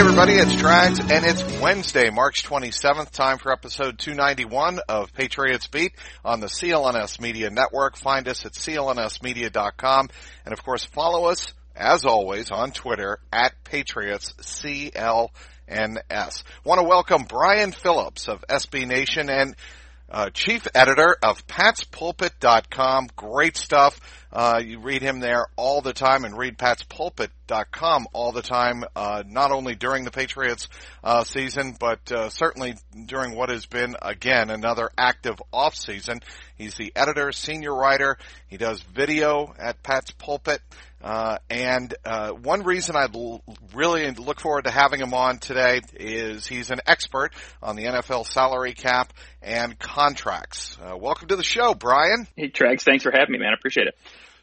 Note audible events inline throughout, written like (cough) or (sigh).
Everybody, it's Trags, and it's Wednesday, March 27th, time for episode 291 of Patriots Beat on the CLNS Media Network. Find us at clnsmedia.com, and of course follow us, as always, on Twitter, at Patriots CLNS. Want to welcome Brian Phillips of SB Nation and uh, chief editor of patspulpit.com. Great stuff. Uh, you read him there all the time and read patspulpit.com all the time, uh, not only during the Patriots uh, season, but uh, certainly during what has been, again, another active off season. He's the editor, senior writer. He does video at Pat's Pulpit. Uh, and uh, one reason I l- really look forward to having him on today is he's an expert on the NFL salary cap and contracts. Uh, welcome to the show, Brian. Hey, Trags. Thanks for having me, man. I appreciate it.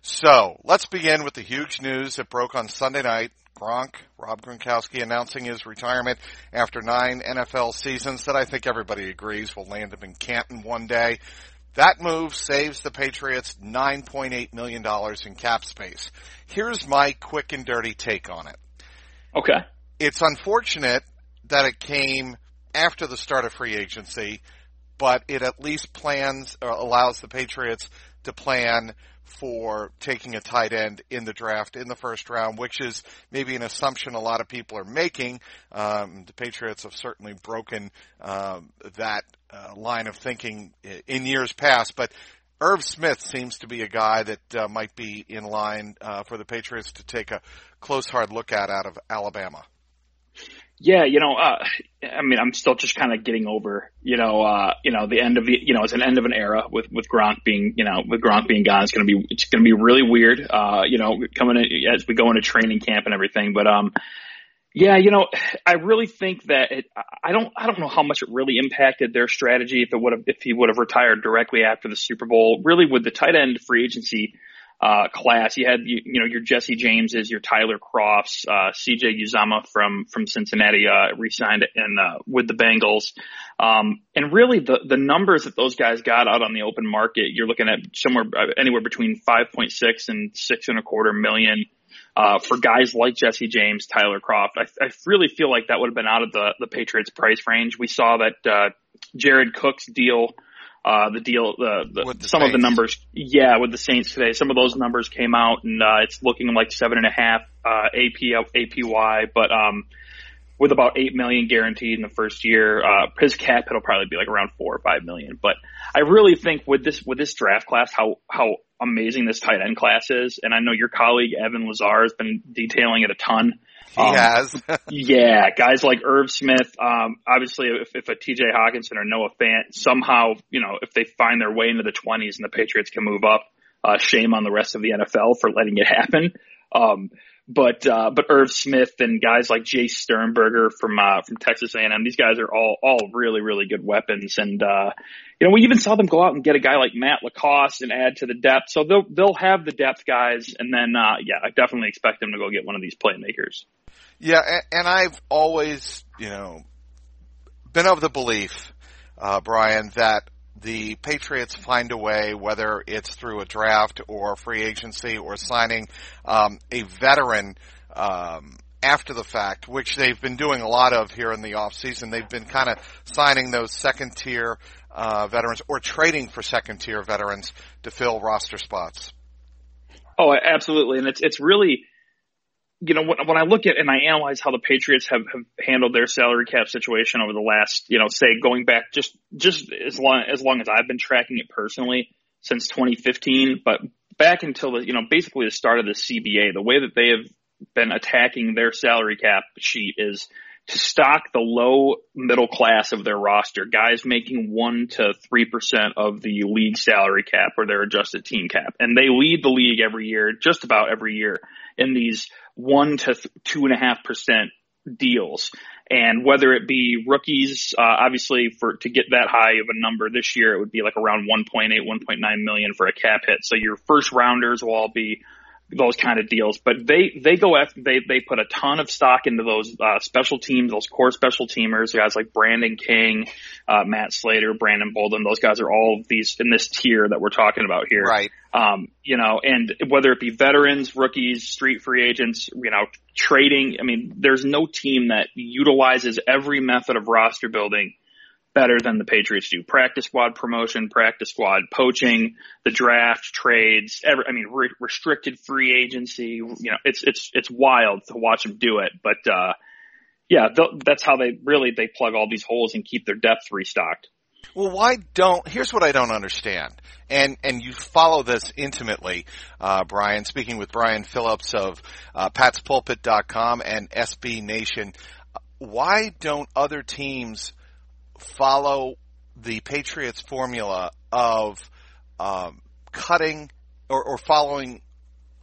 So let's begin with the huge news that broke on Sunday night. Gronk, Rob Gronkowski announcing his retirement after nine NFL seasons that I think everybody agrees will land him in Canton one day. That move saves the Patriots $9.8 million in cap space. Here's my quick and dirty take on it. Okay. It's unfortunate that it came after the start of free agency, but it at least plans or allows the Patriots to plan for taking a tight end in the draft in the first round, which is maybe an assumption a lot of people are making. Um, the Patriots have certainly broken um, that uh, line of thinking in years past, but Irv Smith seems to be a guy that uh, might be in line uh, for the Patriots to take a close, hard look at out of Alabama. Yeah, you know, uh, I mean, I'm still just kind of getting over, you know, uh, you know, the end of the, you know, it's an end of an era with, with Gronk being, you know, with Gronk being gone. It's going to be, it's to be really weird, uh, you know, coming in as we go into training camp and everything. But, um, yeah, you know, I really think that it, I don't, I don't know how much it really impacted their strategy if it would have, if he would have retired directly after the Super Bowl. Really, with the tight end free agency, uh, class. You had, you, you, know, your Jesse Jameses, your Tyler Krofts, uh, CJ Uzomah from, from Cincinnati, uh, re-signed in, uh, with the Bengals. Um, and really the, the numbers that those guys got out on the open market, you're looking at somewhere, uh, anywhere between 5.6 and six and a quarter million. Uh, for guys like Jesse James, Tyler Kroft. I, I really feel like that would have been out of the, the Patriots price range. We saw that, uh, Jared Cook's deal, uh, the deal, the, the, the some Saints. of the numbers, yeah, with the Saints today, some of those numbers came out and, uh, it's looking like seven and a half, uh, AP, APY, but, um, with about eight million guaranteed in the first year, uh, his cap hit will probably be like around four or five million. But I really think with this, with this draft class, how, how amazing this tight end class is. And I know your colleague Evan Lazar has been detailing it a ton. He um, has. (laughs) (laughs) yeah, guys like Irv Smith. Um, obviously, if, if a T.J. Hockenson or Noah Fant somehow, you know, if they find their way into the 20s and the Patriots can move up, uh, shame on the rest of the NFL for letting it happen. Um, but uh, but Irv Smith and guys like Jay Sternberger from uh, from Texas A&M, these guys are all all really really good weapons, and uh, you know we even saw them go out and get a guy like Matt LaCosse and add to the depth. So they'll they'll have the depth guys, and then uh, yeah, I definitely expect them to go get one of these playmakers. Yeah, and, and I've always you know been of the belief, uh, Brian, that the Patriots find a way, whether it's through a draft or free agency or signing um, a veteran um, after the fact, which they've been doing a lot of here in the offseason. They've been kind of signing those second tier uh, veterans or trading for second tier veterans to fill roster spots. Oh, absolutely, and it's it's really you know, when, when I look at and I analyze how the Patriots have, have handled their salary cap situation over the last, you know, say going back just, just as long, as long as I've been tracking it personally since 2015, but back until the, you know, basically the start of the CBA, the way that they have been attacking their salary cap sheet is to stock the low middle class of their roster, guys making one to three percent of the league salary cap or their adjusted team cap. And they lead the league every year, just about every year in these one to two and a half percent deals. And whether it be rookies, uh, obviously for, to get that high of a number this year, it would be like around 1.8, 1.9 million for a cap hit. So your first rounders will all be those kind of deals. But they they go after they they put a ton of stock into those uh, special teams, those core special teamers, guys like Brandon King, uh, Matt Slater, Brandon Bolden. Those guys are all these in this tier that we're talking about here. Right. Um, you know, and whether it be veterans, rookies, street free agents, you know, trading. I mean, there's no team that utilizes every method of roster building better than the Patriots do. Practice squad promotion, practice squad poaching, the draft, trades, every, I mean, re- restricted free agency. You know, it's, it's, it's wild to watch them do it. But, uh, yeah, that's how they really, they plug all these holes and keep their depth restocked. Well, why don't, here's what I don't understand. And, and you follow this intimately, uh, Brian, speaking with Brian Phillips of, uh, patspulpit.com and SB Nation. Why don't other teams follow the Patriots formula of um, cutting or, or following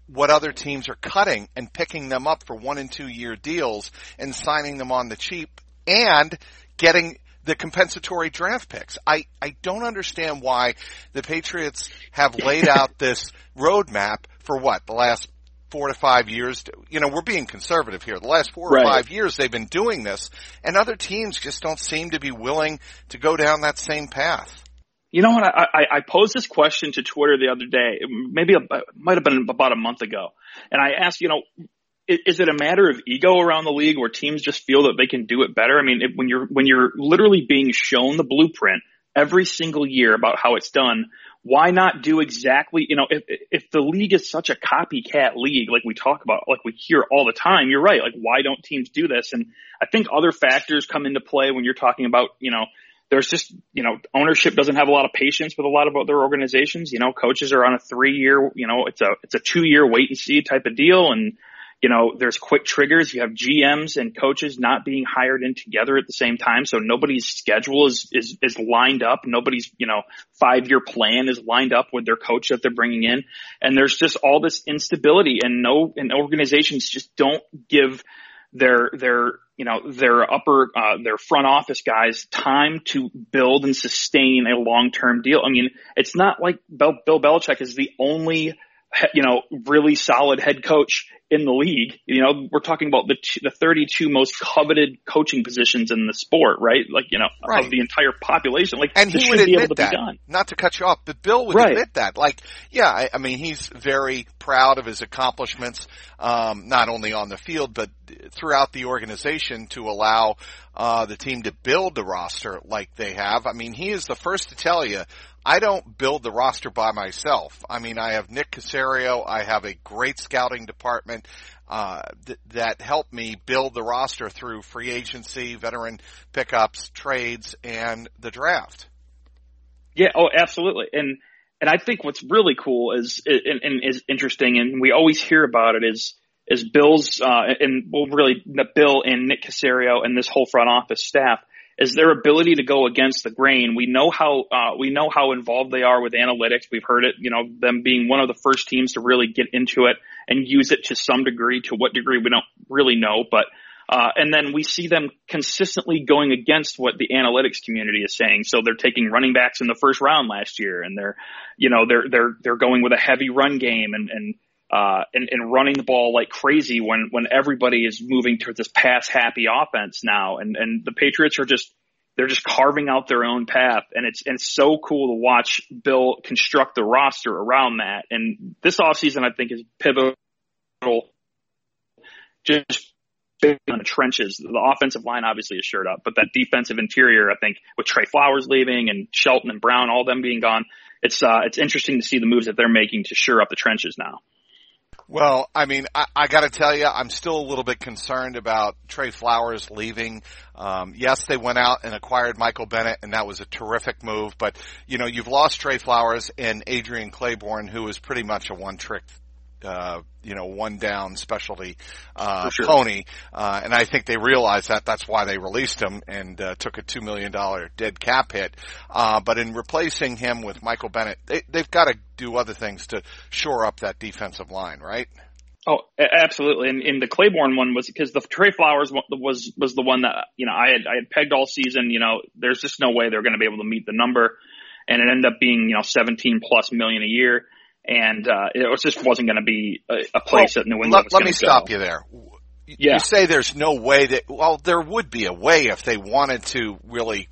what other teams are cutting and picking them up for one and two year deals and signing them on the cheap and getting the compensatory draft picks. I, I don't understand why the Patriots have laid out (laughs) this roadmap for what, the last four to five years, you know, we're being conservative here. The last four right. or five years they've been doing this and other teams just don't seem to be willing to go down that same path. You know what? I, I, I posed this question to Twitter the other day, maybe a, might have been about a month ago. And I asked, you know, is, is it a matter of ego around the league where teams just feel that they can do it better? I mean, when you're, when you're literally being shown the blueprint every single year about how it's done, why not do exactly, you know, if, if the league is such a copycat league, like we talk about, like we hear all the time, you're right. Like, why don't teams do this? And I think other factors come into play when you're talking about, you know, there's just, you know, ownership doesn't have a lot of patience with a lot of other organizations. You know, coaches are on a three year, you know, it's a, it's a two year wait and see type of deal. And, you know, there's quick triggers. You have GMs and coaches not being hired in together at the same time. So nobody's schedule is, is, is lined up. Nobody's, you know, five year plan is lined up with their coach that they're bringing in. And there's just all this instability and no, and organizations just don't give their, their, you know, their upper, uh, their front office guys time to build and sustain a long-term deal. I mean, it's not like Bill, Bill Belichick is the only you know, really solid head coach in the league. You know, we're talking about the the 32 most coveted coaching positions in the sport, right? Like, you know, right. of the entire population. Like, and he would admit that. Not to cut you off, but Bill would right. admit that. Like, yeah, I, I, mean, he's very proud of his accomplishments, um, not only on the field but throughout the organization to allow uh, the team to build the roster like they have. I mean, he is the first to tell you I don't build the roster by myself. I mean, I have Nick Caserio. I have a great scouting department uh, th- that helped me build the roster through free agency, veteran pickups, trades, and the draft. Yeah. Oh, absolutely. And and I think what's really cool is and, and is interesting, and we always hear about it is is Bill's uh, and well, really Bill and Nick Caserio and this whole front office staff is their ability to go against the grain. We know how uh, we know how involved they are with analytics. We've heard it, you know, them being one of the first teams to really get into it and use it to some degree. To what degree we don't really know, but uh, and then we see them consistently going against what the analytics community is saying. So they're taking running backs in the first round last year, and they're, you know, they're they're they're going with a heavy run game and and uh, and, and running the ball like crazy when, when everybody is moving towards this pass happy offense now. And, and the Patriots are just, they're just carving out their own path. And it's, and it's so cool to watch Bill construct the roster around that. And this offseason, I think is pivotal just on the trenches. The offensive line obviously is shored up, but that defensive interior, I think with Trey Flowers leaving and Shelton and Brown, all them being gone, it's, uh, it's interesting to see the moves that they're making to shore up the trenches now. Well, I mean, I, I got to tell you, I'm still a little bit concerned about Trey Flowers leaving. Um, yes, they went out and acquired Michael Bennett, and that was a terrific move. But you know, you've lost Trey Flowers and Adrian Clayborn, who was pretty much a one-trick uh, you know, one down specialty uh, sure. pony, uh, and I think they realized that. That's why they released him and uh, took a two million dollar dead cap hit. Uh, but in replacing him with Michael Bennett, they, they've got to do other things to shore up that defensive line, right? Oh, absolutely. And, and the Clayborn one was because the Trey Flowers was was the one that you know I had I had pegged all season. You know, there's just no way they're going to be able to meet the number, and it ended up being you know 17 plus million a year and uh, it just wasn't going to be a, a place well, that New England. Let, let me stop you there. Yeah. You say there's no way that well, there would be a way if they wanted to really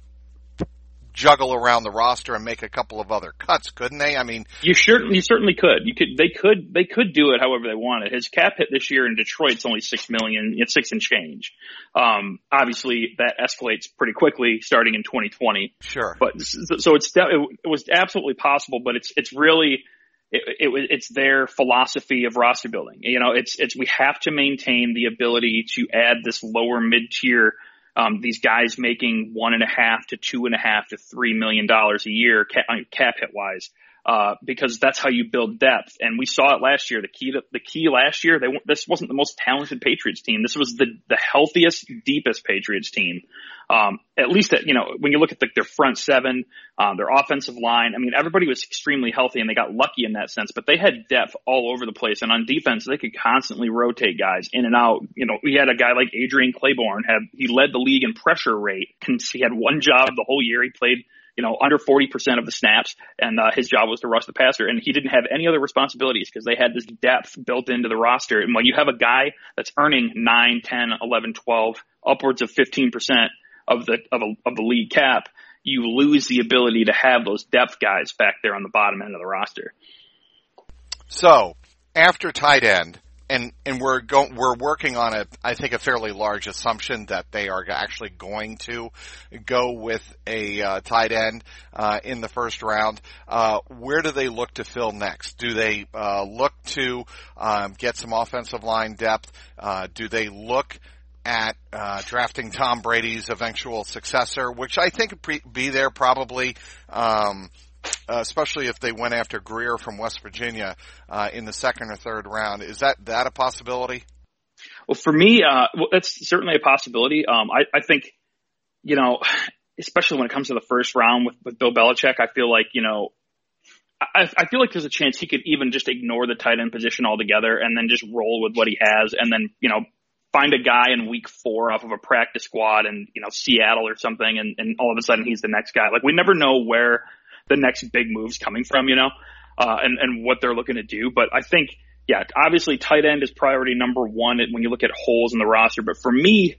juggle around the roster and make a couple of other cuts, couldn't they? I mean, you certainly, you certainly could. You could, they could, they could do it however they wanted. His cap hit this year in Detroit's only six million, it's six and change. Um, obviously that escalates pretty quickly starting in 2020. Sure. But so it's, it was absolutely possible, but it's, it's really, it, it, it's their philosophy of roster building. You know, it's it's we have to maintain the ability to add this lower mid tier. Um, these guys making one and a half to two and a half to three million dollars a year cap, cap hit wise, uh, because that's how you build depth. And we saw it last year. The key to the key last year, they this wasn't the most talented Patriots team. This was the the healthiest, deepest Patriots team um, at least at, you know, when you look at the, their front seven, um, their offensive line, I mean, everybody was extremely healthy and they got lucky in that sense, but they had depth all over the place. And on defense, they could constantly rotate guys in and out. You know, we had a guy like Adrian Clayborn had, he led the league in pressure rate. He had one job the whole year. He played, you know, under 40% of the snaps and, uh, his job was to rush the passer and he didn't have any other responsibilities because they had this depth built into the roster. And when you have a guy that's earning 9, 10, 11, 12, upwards of 15%, of the of, a, of the league cap, you lose the ability to have those depth guys back there on the bottom end of the roster. So after tight end, and and we're going we're working on a I think a fairly large assumption that they are actually going to go with a uh, tight end uh, in the first round. Uh, where do they look to fill next? Do they uh, look to um, get some offensive line depth? Uh, do they look at uh, drafting Tom Brady's eventual successor, which I think would be there probably, um, uh, especially if they went after Grier from West Virginia uh, in the second or third round. Is that that a possibility? Well, for me, uh, well, that's certainly a possibility. Um, I, I think, you know, especially when it comes to the first round with, with Bill Belichick, I feel like, you know, I, I feel like there's a chance he could even just ignore the tight end position altogether and then just roll with what he has and then, you know, find a guy in week four off of a practice squad and, you know, Seattle or something and, and all of a sudden he's the next guy. Like we never know where the next big move's coming from, you know, uh, and, and what they're looking to do. But I think, yeah, obviously tight end is priority number one when you look at holes in the roster. But for me,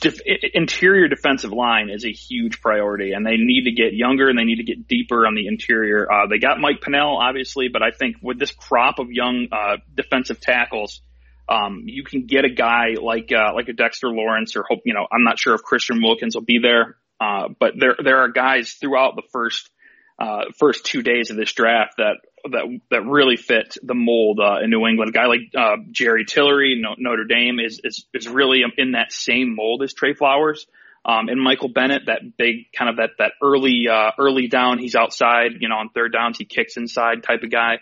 def- interior defensive line is a huge priority and they need to get younger and they need to get deeper on the interior. Uh, they got Mike Pennel, obviously, but I think with this crop of young, uh, defensive tackles, um, you can get a guy like uh, like a Dexter Lawrence or hope you know I'm not sure if Christian Wilkins will be there, uh, but there there are guys throughout the first uh, first two days of this draft that that that really fit the mold uh, in New England. A guy like uh, Jerry Tillery, Notre Dame, is is is really in that same mold as Trey Flowers. Um, and Michael Bennett, that big kind of that that early uh, early down, he's outside, you know, on third downs he kicks inside type of guy.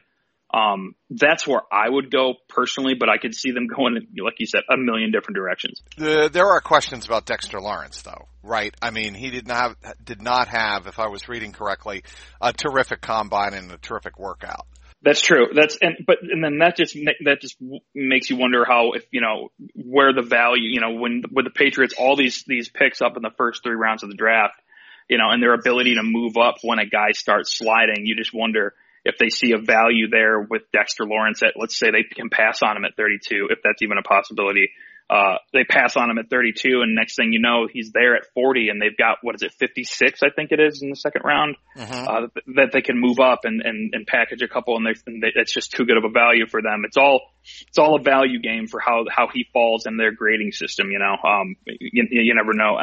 Um, that's where I would go personally, but I could see them (laughs) going, like you said, a million different directions. The, there are questions about Dexter Lawrence, though, right? I mean, he did not have, did not have, if I was reading correctly, a terrific combine and a terrific workout. That's true. That's and but and then that just that just makes you wonder how if you know where the value you know when with the Patriots all these these picks up in the first three rounds of the draft, you know, and their ability to move up when a guy starts sliding, you just wonder if they see a value there with Dexter Lawrence at, let's say they can pass on him at 32, if that's even a possibility. Uh, they pass on him at 32 and next thing you know, he's there at 40 and they've got, what is it, 56, I think it is in the second round, mm-hmm. uh, that they can move up and, and, and package a couple and, and they, it's just too good of a value for them. It's all, it's all a value game for how, how he falls in their grading system, you know, um, you, you never know.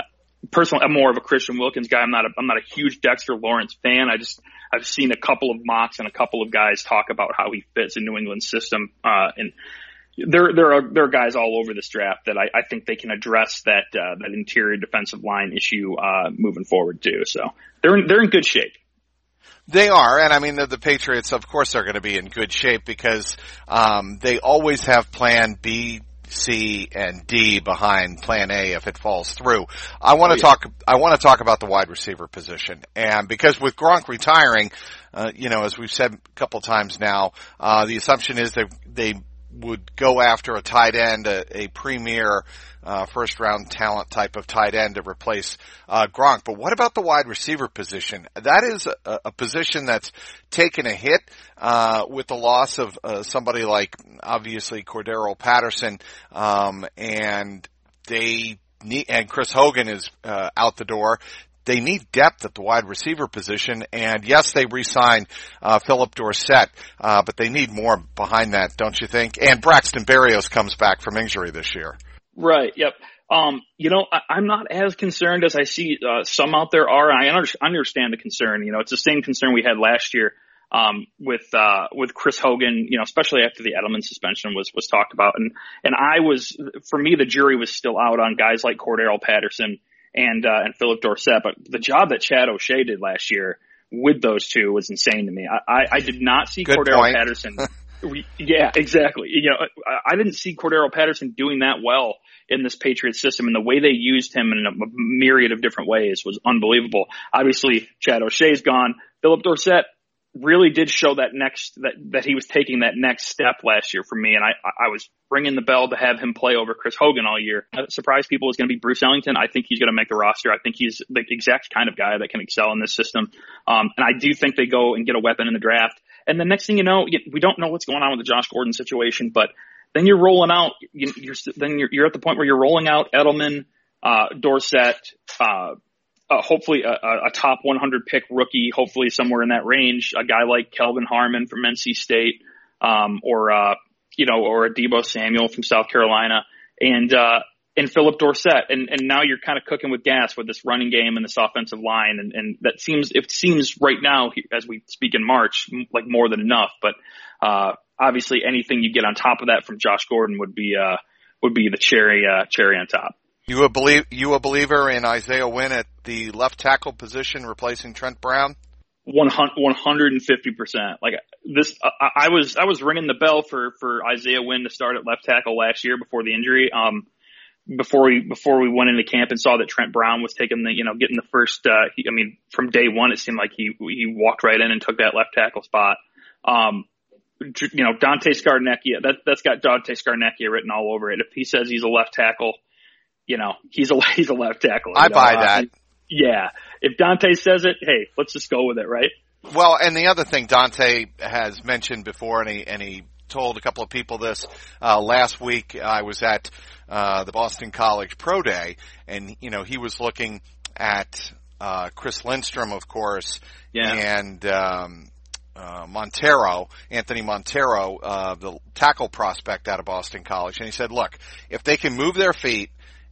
Personally, I'm more of a Christian Wilkins guy. I'm not a, I'm not a huge Dexter Lawrence fan. I just, I've seen a couple of mocks and a couple of guys talk about how he fits in New England's system. Uh, and there, there are, there are guys all over this draft that I, I think they can address that, uh, that interior defensive line issue, uh, moving forward too. So they're, in, they're in good shape. They are, and I mean the, the Patriots. Of course, are going to be in good shape because um, they always have Plan B, C, and D behind Plan A if it falls through. I want to oh, yeah. talk. I want to talk about the wide receiver position, and because with Gronk retiring, uh, you know, as we've said a couple times now, uh, the assumption is that they would go after a tight end, a, a premier uh, first round talent type of tight end to replace uh, Gronk. But what about the wide receiver position? That is a, a position that's taken a hit uh, with the loss of uh, somebody like obviously Cordarrelle Patterson, um, and they need, and Chris Hogan is uh, out the door they need depth at the wide receiver position. And yes, they re-signed uh, Phillip Dorsett, uh, but they need more behind that, don't you think? And Braxton Berrios comes back from injury this year. Right. Yep. Um, you know, I, am not as concerned as I see uh, some out there are. I under, understand the concern. You know, it's the same concern we had last year um, with uh, with Chris Hogan. You know, especially after the Edelman suspension was was talked about, and and I was for me the jury was still out on guys like Cordarrelle Patterson and uh, and Philip Dorsett. But the job that Chad O'Shea did last year with those two was insane to me. I, I, I did not see Good Cordarrelle Patterson. (laughs) yeah, exactly. You know, I didn't see Cordarrelle Patterson doing that well in this Patriot system, and the way they used him in a myriad of different ways was unbelievable. Obviously, Chad O'Shea's gone. Philip Dorsett really did show that next that that he was taking that next step last year for me, and I I was ringing the bell to have him play over Chris Hogan all year. Surprise people is going to be Bruce Ellington. I think he's going to make the roster. I think he's the exact kind of guy that can excel in this system. Um, and I do think they go and get a weapon in the draft. And the next thing you know, we don't know what's going on with the Josh Gordon situation, but then you're rolling out. You, you're then you're, you're at the point where you're rolling out Edelman, uh, Dorsett. Uh, uh, hopefully a, a, top 100 pick rookie, hopefully somewhere in that range, a guy like Kelvin Harmon from NC State, um, or, uh, you know, or a Deebo Samuel from South Carolina and, uh, and Phillip Dorsett. And, and now you're kind of cooking with gas with this running game and this offensive line. And, and that seems, it seems right now, as we speak in March, like more than enough. But, uh, obviously anything you get on top of that from Josh Gordon would be, uh, would be the cherry, uh, cherry on top. You a believe you a believer in Isaiah Wynn at the left tackle position, replacing Trent Brown? One hundred and fifty percent. Like this, I, I, was I was ringing the bell for for Isaiah Wynn to start at left tackle last year before the injury. Um, before we before we went into camp and saw that Trent Brown was taking the you know getting the first. Uh, he, I mean, from day one, it seemed like he he walked right in and took that left tackle spot. Um, you know, Dante Scarnecchia, that that's got Dante Scarnecchia written all over it. If he says he's a left tackle you know, he's a (laughs) he's a left tackle. I know? buy uh, that. yeah, if Dante says it, hey, let's just go with it, right? Well, and the other thing Dante has mentioned before, and he and he told a couple of people this uh, last week. I was at uh, the Boston College Pro Day, and you know he was looking at uh, Chris Lindstrom, of course, yeah. and um, uh, Monteiro, Anthony Monteiro, uh, the tackle prospect out of Boston College, and he said, "Look, if they can move their feet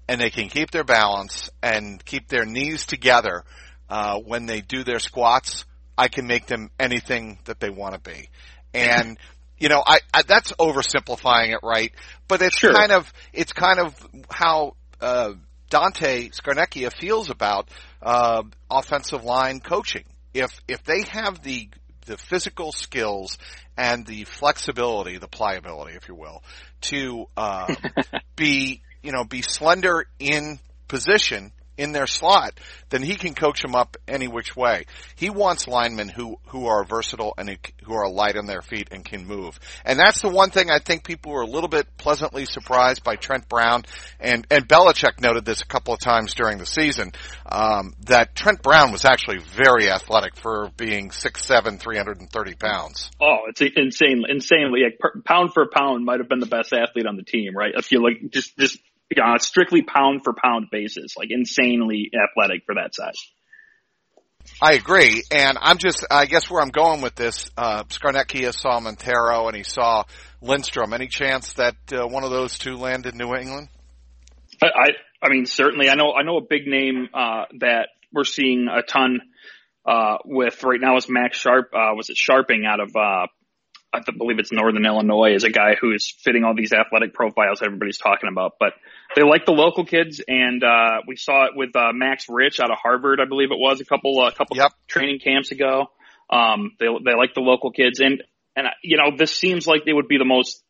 and they can keep their balance and keep their knees together uh, when they do their squats, I can make them anything that they want to be. And you know, I, I, that's oversimplifying it, right? But it's sure. kind of it's kind of how uh, Dante Scarnecchia feels about uh, offensive line coaching. If if they have the the physical skills and the flexibility, the pliability, if you will, to uh, (laughs) be you know, be slender in position in their slot, then he can coach them up any which way. He wants linemen who, who are versatile and who are light on their feet and can move. And that's the one thing I think people were a little bit pleasantly surprised by Trent Brown and, and Belichick noted this a couple of times during the season, um, that Trent Brown was actually very athletic for being 6'7", 330 pounds. Oh, it's insane, insanely, like pound for pound might have been the best athlete on the team, right? If you like, just, just on a strictly pound for pound basis, like insanely athletic for that size. I agree, and I'm just, I guess where I'm going with this, uh, saw Monteiro and he saw Lindstrom. Any chance that uh, one of those two land in New England? I, I, I mean, certainly, I know, I know a big name uh, that we're seeing a ton uh, with right now is Max Sharp. Uh, was it Scharping out of uh, I believe it's Northern Illinois is a guy who is fitting all these athletic profiles everybody's talking about. But they like the local kids, and uh, we saw it with uh, Max Rich out of Harvard, I believe it was a couple a uh, couple yep. training camps ago. Um, they they like the local kids, and and you know this seems like they would be the most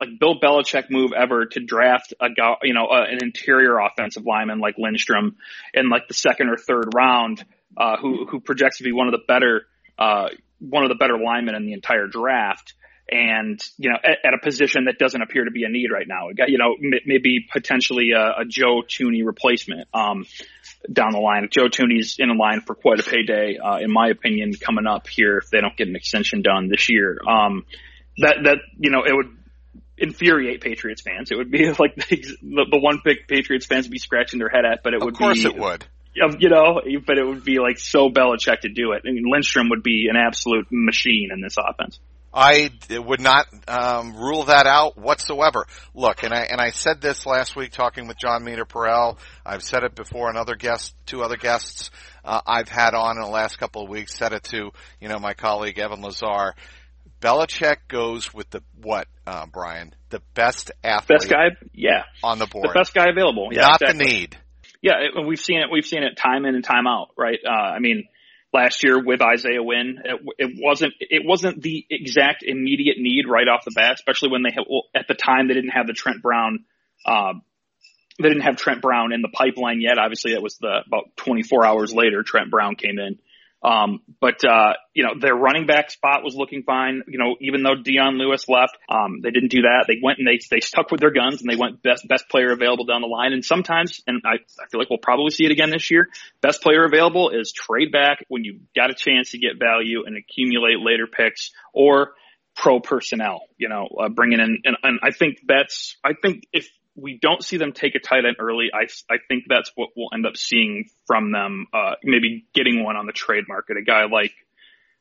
like Bill Belichick move ever to draft a guy, you know, uh, an interior offensive lineman like Lindstrom in like the second or third round, uh, who who projects to be one of the better uh, one of the better linemen in the entire draft and you know at, at, a position that doesn't appear to be a need right now. You know, maybe potentially a, a Joe Thuney replacement um, down the line. Joe Thuney's in line for quite a payday, uh, in my opinion, coming up here if they don't get an extension done this year. Um, that that you know it would infuriate Patriots fans. It would be (laughs) like the, the one pick Patriots fans would be scratching their head at, but it would of course be, it would you know, but it would be like so Belichick to do it. I mean, Lindstrom would be an absolute machine in this offense. I would not um, rule that out whatsoever. Look, and I and I said this last week talking with John Meterparel. I've said it before, and other guests, two other guests uh, I've had on in the last couple of weeks said it to you know my colleague Evan Lazar. Belichick goes with the what, uh, Brian? The best athlete, best guy, yeah, on the board, the best guy available, yeah, not exactly. the need. Yeah, we've seen it. We've seen it time in and time out, right? Uh, I mean, last year with Isaiah Wynn, it, it, wasn't it wasn't the exact immediate need right off the bat, especially when they had, well, at the time they didn't have the Trent Brown. Uh, they didn't have Trent Brown in the pipeline yet. Obviously, that was the about 24 hours later. Trent Brown came in. Um, but, uh, you know, their running back spot was looking fine. You know, even though Dion Lewis left, um, they didn't do that. They went and they, they stuck with their guns and they went best, best player available down the line. And sometimes, and I, I feel like we'll probably see it again this year, best player available is trade back when you got a chance to get value and accumulate later picks or pro personnel, you know, uh, bringing in, and, and I think that's, I think if, we don't see them take a tight end early. I, I think that's what we'll end up seeing from them. Uh, maybe getting one on the trade market. A guy like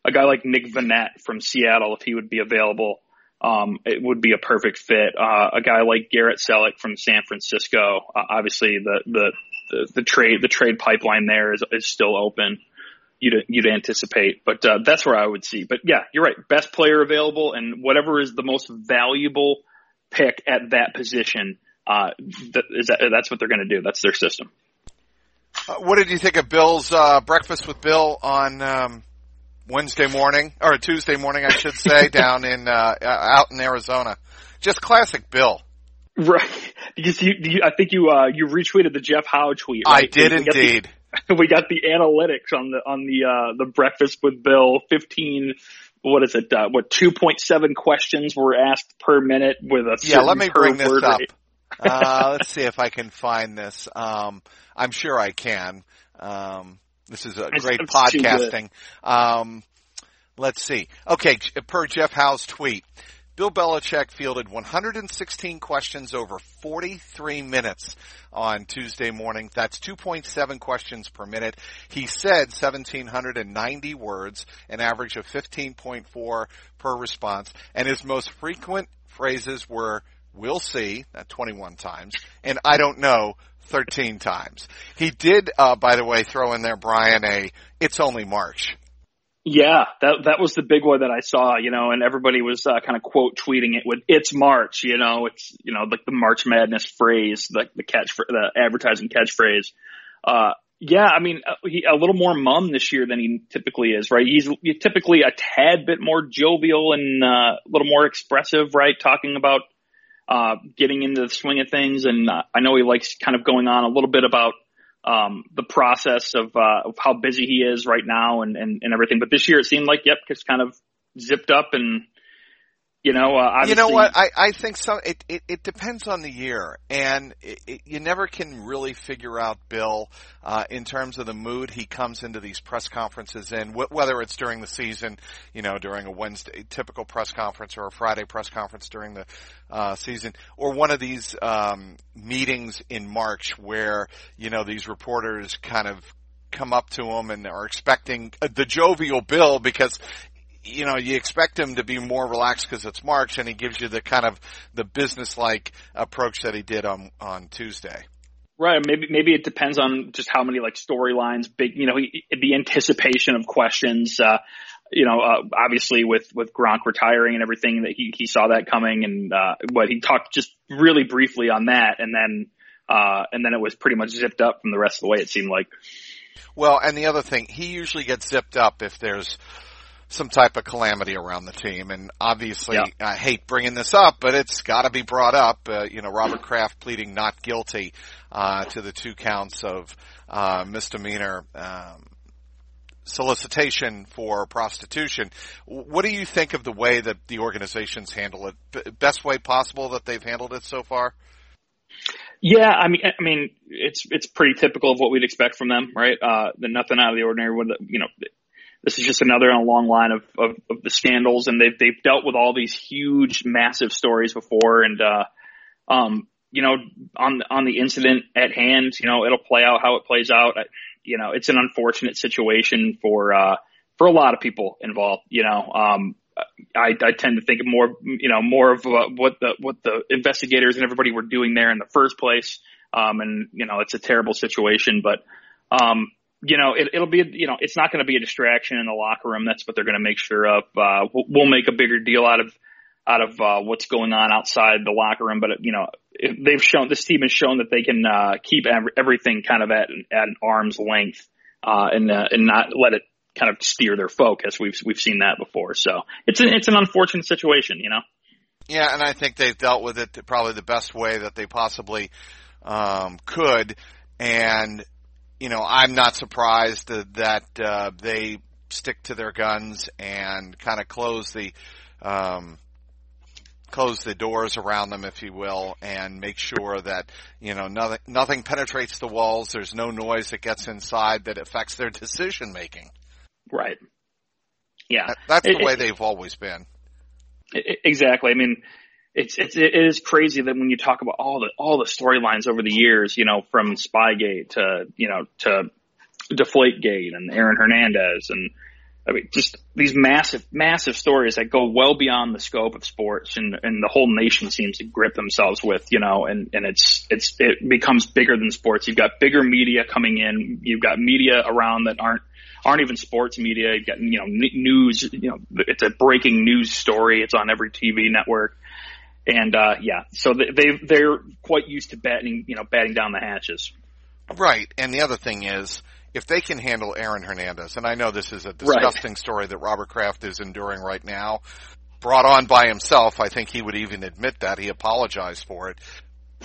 a guy like Nick Vannett from Seattle, if he would be available, um, it would be a perfect fit. Uh, a guy like Garrett Celek from San Francisco. Uh, obviously, the, the the the trade the trade pipeline there is is still open. You'd you'd anticipate, but uh, that's where I would see. But yeah, you're right. Best player available, and whatever is the most valuable pick at that position uh, that, that, that's what they're going to do. That's their system. Uh, what did you think of Bill's uh, breakfast with Bill on um, Wednesday morning or Tuesday morning, I should say, (laughs) down in uh, out in Arizona? Just classic Bill. Right. Because you, you I think you uh, you retweeted the Jeff Howe tweet. Right? I did we indeed. The, (laughs) we got the analytics on the on the uh, the breakfast with Bill. Fifteen what is it? Uh, what two point seven questions were asked per minute with a yeah. Let me bring this up. Rate uh, let's see if I can find this. Um, I'm sure I can. Um, this is a great podcasting. Um, let's see. Okay, per Jeff Howe's tweet, Bill Belichick fielded 116 questions over 43 minutes on Tuesday morning. That's 2.7 questions per minute. He said 1790 words, an average of 15.4 per response, and his most frequent phrases were we'll see, at 21 times, and I don't know, 13 times. He did, uh, by the way, throw in there, Brian, a, it's only March. Yeah, that that was the big one that I saw, you know, and everybody was uh, kind of quote tweeting it with "It's March," you know, it's you know like the March Madness phrase, the the catch the advertising catchphrase. Uh, yeah, I mean, uh, he, a little more mum this year than he typically is, right? He's, he's typically a tad bit more jovial and uh, a little more expressive, right? Talking about uh, getting into the swing of things. And uh, I know he likes kind of going on a little bit about um, the process of, uh, of how busy he is right now and, and, and everything. But this year it seemed like, yep, just kind of zipped up and you know, uh, you know what? I, I think so. It, it, it depends on the year, and it, it, you never can really figure out Bill uh, in terms of the mood he comes into these press conferences in. Wh- whether it's during the season, you know, during a Wednesday typical press conference or a Friday press conference during the uh, season, or one of these um, meetings in March where you know these reporters kind of come up to him and are expecting the jovial Bill because you know, you expect him to be more relaxed because it's March, and he gives you the kind of the business-like approach that he did on on Tuesday. Right. Maybe maybe it depends on just how many like storylines, big you know, he, the anticipation of questions. Uh, you know, uh, obviously with with Gronk retiring and everything, that he he saw that coming, and uh, what he talked just really briefly on that, and then uh, and then it was pretty much zipped up from the rest of the way. It seemed like. Well, and the other thing, he usually gets zipped up if there's some type of calamity around the team. And obviously, yeah. I hate bringing this up, but it's got to be brought up. Uh, you know, Robert Kraft pleading not guilty uh, to the two counts of uh, misdemeanor. Um, solicitation for prostitution. What do you think of the way that the organizations handle it? Best way possible that they've handled it so far? Yeah, I mean, I mean, it's it's pretty typical of what we'd expect from them, right? Uh, nothing out of the ordinary. With you know, this is just another in a long line of, of, of the scandals, and they've they've dealt with all these huge, massive stories before, and uh, um, you know, on on the incident at hand, you know, it'll play out how it plays out. You know, it's an unfortunate situation for uh, for a lot of people involved. You know, um, I, I tend to think more, you know, more of uh, what the what the investigators and everybody were doing there in the first place. Um, and you know, it's a terrible situation, but um, you know, it, it'll be, you know, it's not going to be a distraction in the locker room. That's what they're going to make sure of. Uh, we'll, we'll make a bigger deal out of out of uh, what's going on outside the locker room, but you know, they've shown this team has shown that they can uh, keep every, everything kind of at at an arm's length uh, and uh, and not let it kind of steer their focus. We've we've seen that before, so it's an, it's an unfortunate situation, you know. Yeah, and I think they've dealt with it probably the best way that they possibly um, could, and you know I'm not surprised that, that uh, they stick to their guns and kind of close the um, close the doors around them, if you will, and make sure that you know nothing nothing penetrates the walls. There's no noise that gets inside that affects their decision making. Right. Yeah, that's the it, way it, they've always been. Exactly. I mean, it's, it's it is crazy that when you talk about all the all the storylines over the years, you know, from Spygate to you know to Deflategate and Aaron Hernandez and I mean, just these massive, massive stories that go well beyond the scope of sports and, and the whole nation seems to grip themselves with, you know, and, and it's, it's, it becomes bigger than sports. You've got bigger media coming in. You've got media around that aren't, aren't even sports media. You've got, you know, news, you know, it's a breaking news story. It's on every TV network. And, uh, yeah, so they, they're quite used to batting, you know, batting down the hatches. Right. And the other thing is, if they can handle Aaron Hernandez, and I know this is a disgusting right. story that Robert Kraft is enduring right now, brought on by himself, I think he would even admit that. He apologized for it.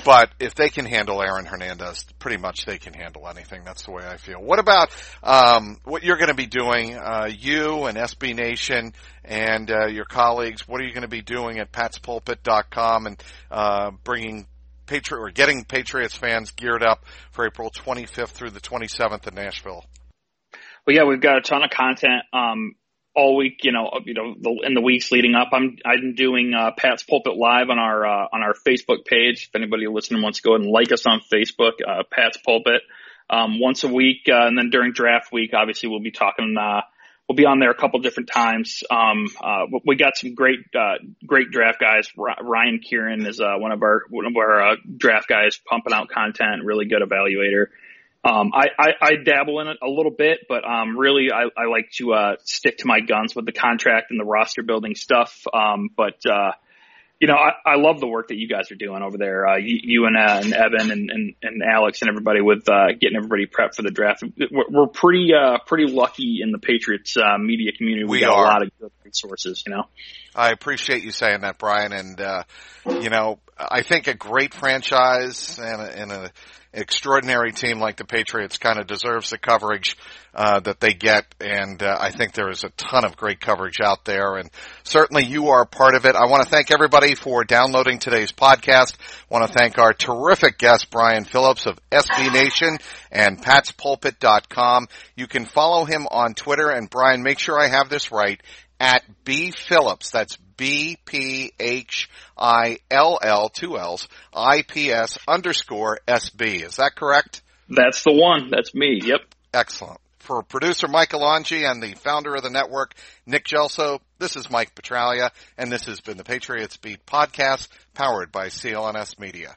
But if they can handle Aaron Hernandez, pretty much they can handle anything. That's the way I feel. What about um, what you're going to be doing? Uh, you and SB Nation and uh, your colleagues. What are you going to be doing at patspulpit.com and uh, bringing Patriot or getting Patriots fans geared up for April 25th through the 27th in Nashville? Well, yeah, we've got a ton of content um, all week. You know, you know, the, in the weeks leading up, I'm I'm doing uh, Pat's Pulpit live on our uh, on our Facebook page. If anybody listening wants to go and like us on Facebook, uh, Pat's Pulpit. Um, once a week, uh, and then during draft week, obviously we'll be talking uh, we'll be on there a couple different times. Um, uh, we got some great, uh, great draft guys. Ryan Kieran is, uh, one of our, one of our, uh, draft guys pumping out content, really good evaluator. Um, I, I, I dabble in it a little bit, but, um, really I, I like to, uh, stick to my guns with the contract and the roster building stuff. Um, but, uh, you know, I, I love the work that you guys are doing over there. Uh, you, you and, uh, and Evan and, and, and Alex and everybody with, uh, getting everybody prepped for the draft. We're, we're pretty, uh, pretty lucky in the Patriots, uh, media community. We, we got are. a lot of good resources, you know. I appreciate you saying that, Brian. And, uh, you know, I think a great franchise and a, and a extraordinary team like the Patriots kind of deserves the coverage uh, that they get, and uh, I think there is a ton of great coverage out there, and certainly you are part of it. I want to thank everybody for downloading today's podcast. I want to thank our terrific guest Brian Phillips of SB Nation and Pat'sPulpit.com. You can follow him on Twitter, and Brian, make sure I have this right at B Phillips. That's B P H I L L two L's I P S underscore S B. Is that correct? That's the one. That's me. Yep. Excellent. For producer Michael Angi and the founder of the network, Nick Gelso, this is Mike Petraglia, and this has been the Patriots Beat podcast powered by CLNS Media.